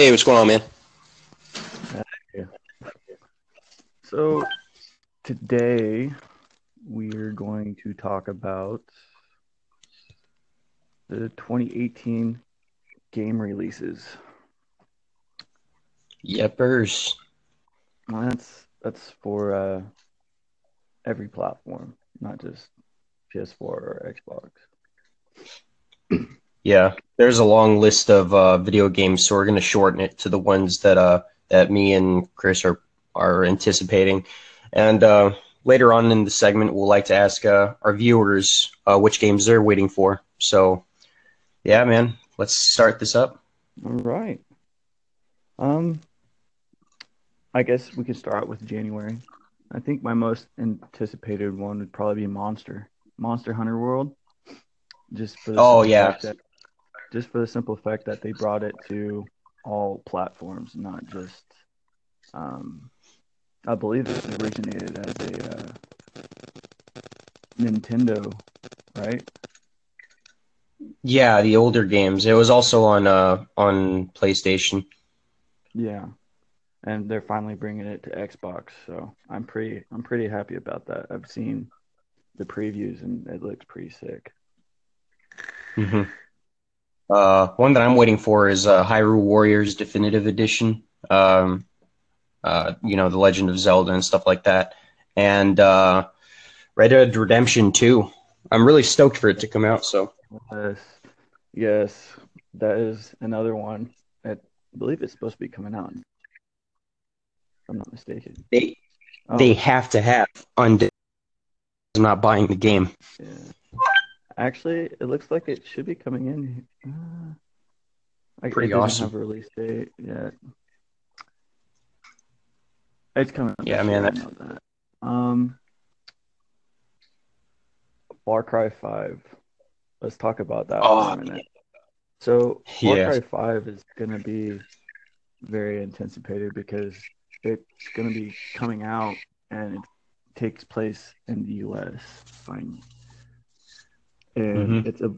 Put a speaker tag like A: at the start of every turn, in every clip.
A: Hey, what's going on, man?
B: So today we're going to talk about the 2018 game releases.
A: Yepers.
B: That's that's for uh, every platform, not just PS4 or Xbox.
A: Yeah, there's a long list of uh, video games, so we're going to shorten it to the ones that uh, that me and Chris are are anticipating. And uh, later on in the segment, we'll like to ask uh, our viewers uh, which games they're waiting for. So, yeah, man, let's start this up.
B: All right. Um, I guess we could start with January. I think my most anticipated one would probably be Monster, Monster Hunter World. Just for the
A: Oh yeah,
B: that, just for the simple fact that they brought it to all platforms, not just. Um, I believe it originated as a uh, Nintendo, right?
A: yeah, the older games. It was also on uh on PlayStation.
B: Yeah, and they're finally bringing it to Xbox, so I'm pretty I'm pretty happy about that. I've seen the previews and it looks pretty sick.
A: hmm Uh, one that I'm waiting for is uh, Hyrule Warriors Definitive Edition. Um, uh, you know, The Legend of Zelda and stuff like that. And uh, Red Dead Redemption 2. I'm really stoked for it to come out. So,
B: Yes, yes, that is another one. I believe it's supposed to be coming out, if I'm not mistaken.
A: they
B: Oh,
A: they have to have Undead not buying the game.
B: yeah. Actually, it looks like it should be coming in. Uh, like,
A: Pretty
B: doesn't
A: awesome.
B: have a release date yet. It's coming
A: Yeah, man.
B: I
A: That,
B: know that. Um, Far Cry 5. Let's talk about that for a
A: oh,
B: minute. So, Far
A: yeah.
B: Cry 5 is going to be very anticipated because it's going to be coming out and it takes place in the US finally. And it's a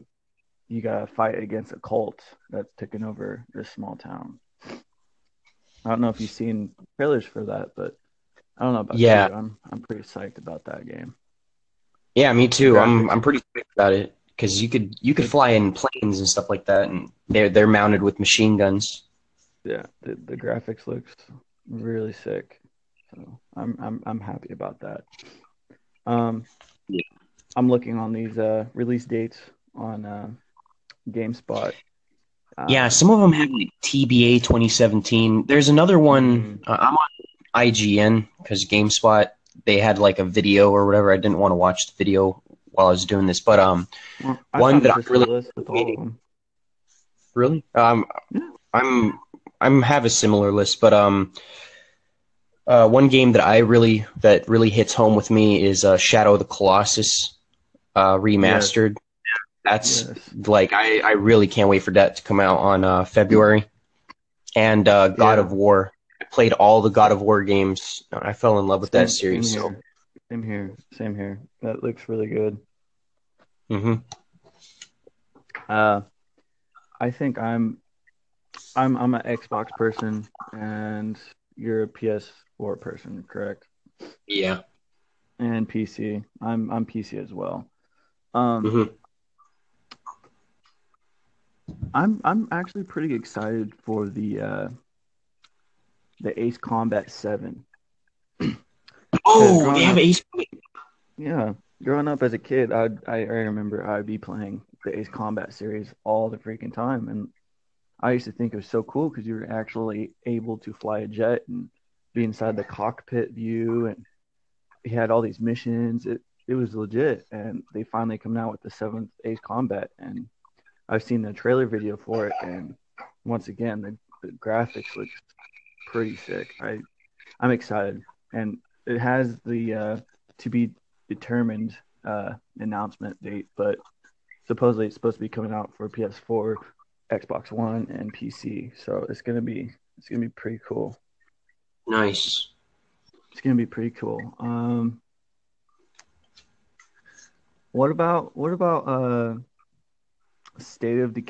B: you gotta fight against a cult that's taken over this small town. I don't know if you've seen trailers for that, but I don't know about you.
A: Yeah.
B: I'm I'm pretty psyched about that game.
A: Yeah, me too. I'm I'm pretty psyched about it because you could you could fly in planes and stuff like that, and they're they're mounted with machine guns.
B: yeah, the, the graphics looks really sick. So I'm I'm I'm happy about that. Um,
A: Yeah.
B: I'm looking on these uh release dates on uh GameSpot.
A: Yeah,
B: Uh,
A: some of them have like TBA 2017. There's another one.
B: mhm.
A: Uh, I'm on IGN because GameSpot they had like a video or whatever. I didn't want to watch the video while I was doing this, but um,
B: Well,
A: one that I'm really
B: list with all of them.
A: Really? Um,
B: Yeah.
A: I'm I'm have a similar list, but um, uh, one game that I really that really hits home with me is uh, Shadow of the Colossus uh,
B: Yes,
A: remastered. That's
B: yes,
A: like I I really can't wait for that to come out on uh, February. And uh, God
B: yeah.
A: of War. I played all the God of War games. I fell in love with that
B: Same, same
A: series. So,
B: here. Same here. Same here. That looks really good.
A: hmm
B: Uh, I think I'm I'm I'm an Xbox person and you're a PS4 person, correct?
A: yeah.
B: And PC. I'm I'm PC as well. Um,
A: hmm
B: I'm I'm actually pretty excited for the uh the Ace Combat 7
A: Oh, they have Ace.
B: yeah, growing up as a kid, I I I remember I'd be playing the Ace Combat series all the freaking time, and I used to think it was so cool because you were actually able to fly a jet and be inside the cockpit view, and he had all these missions. It it was legit, and they finally come out with the seventh Ace Combat, and I've seen the trailer video for it, and once again, the, the graphics look pretty sick. I I'm excited, and it has the uh, to be determined uh, announcement date, but supposedly it's supposed to be coming out for PS4, Xbox One, and PC. So it's gonna be it's gonna be pretty cool.
A: Nice.
B: It's gonna be pretty cool. Um, what about what about uh, State of Decay?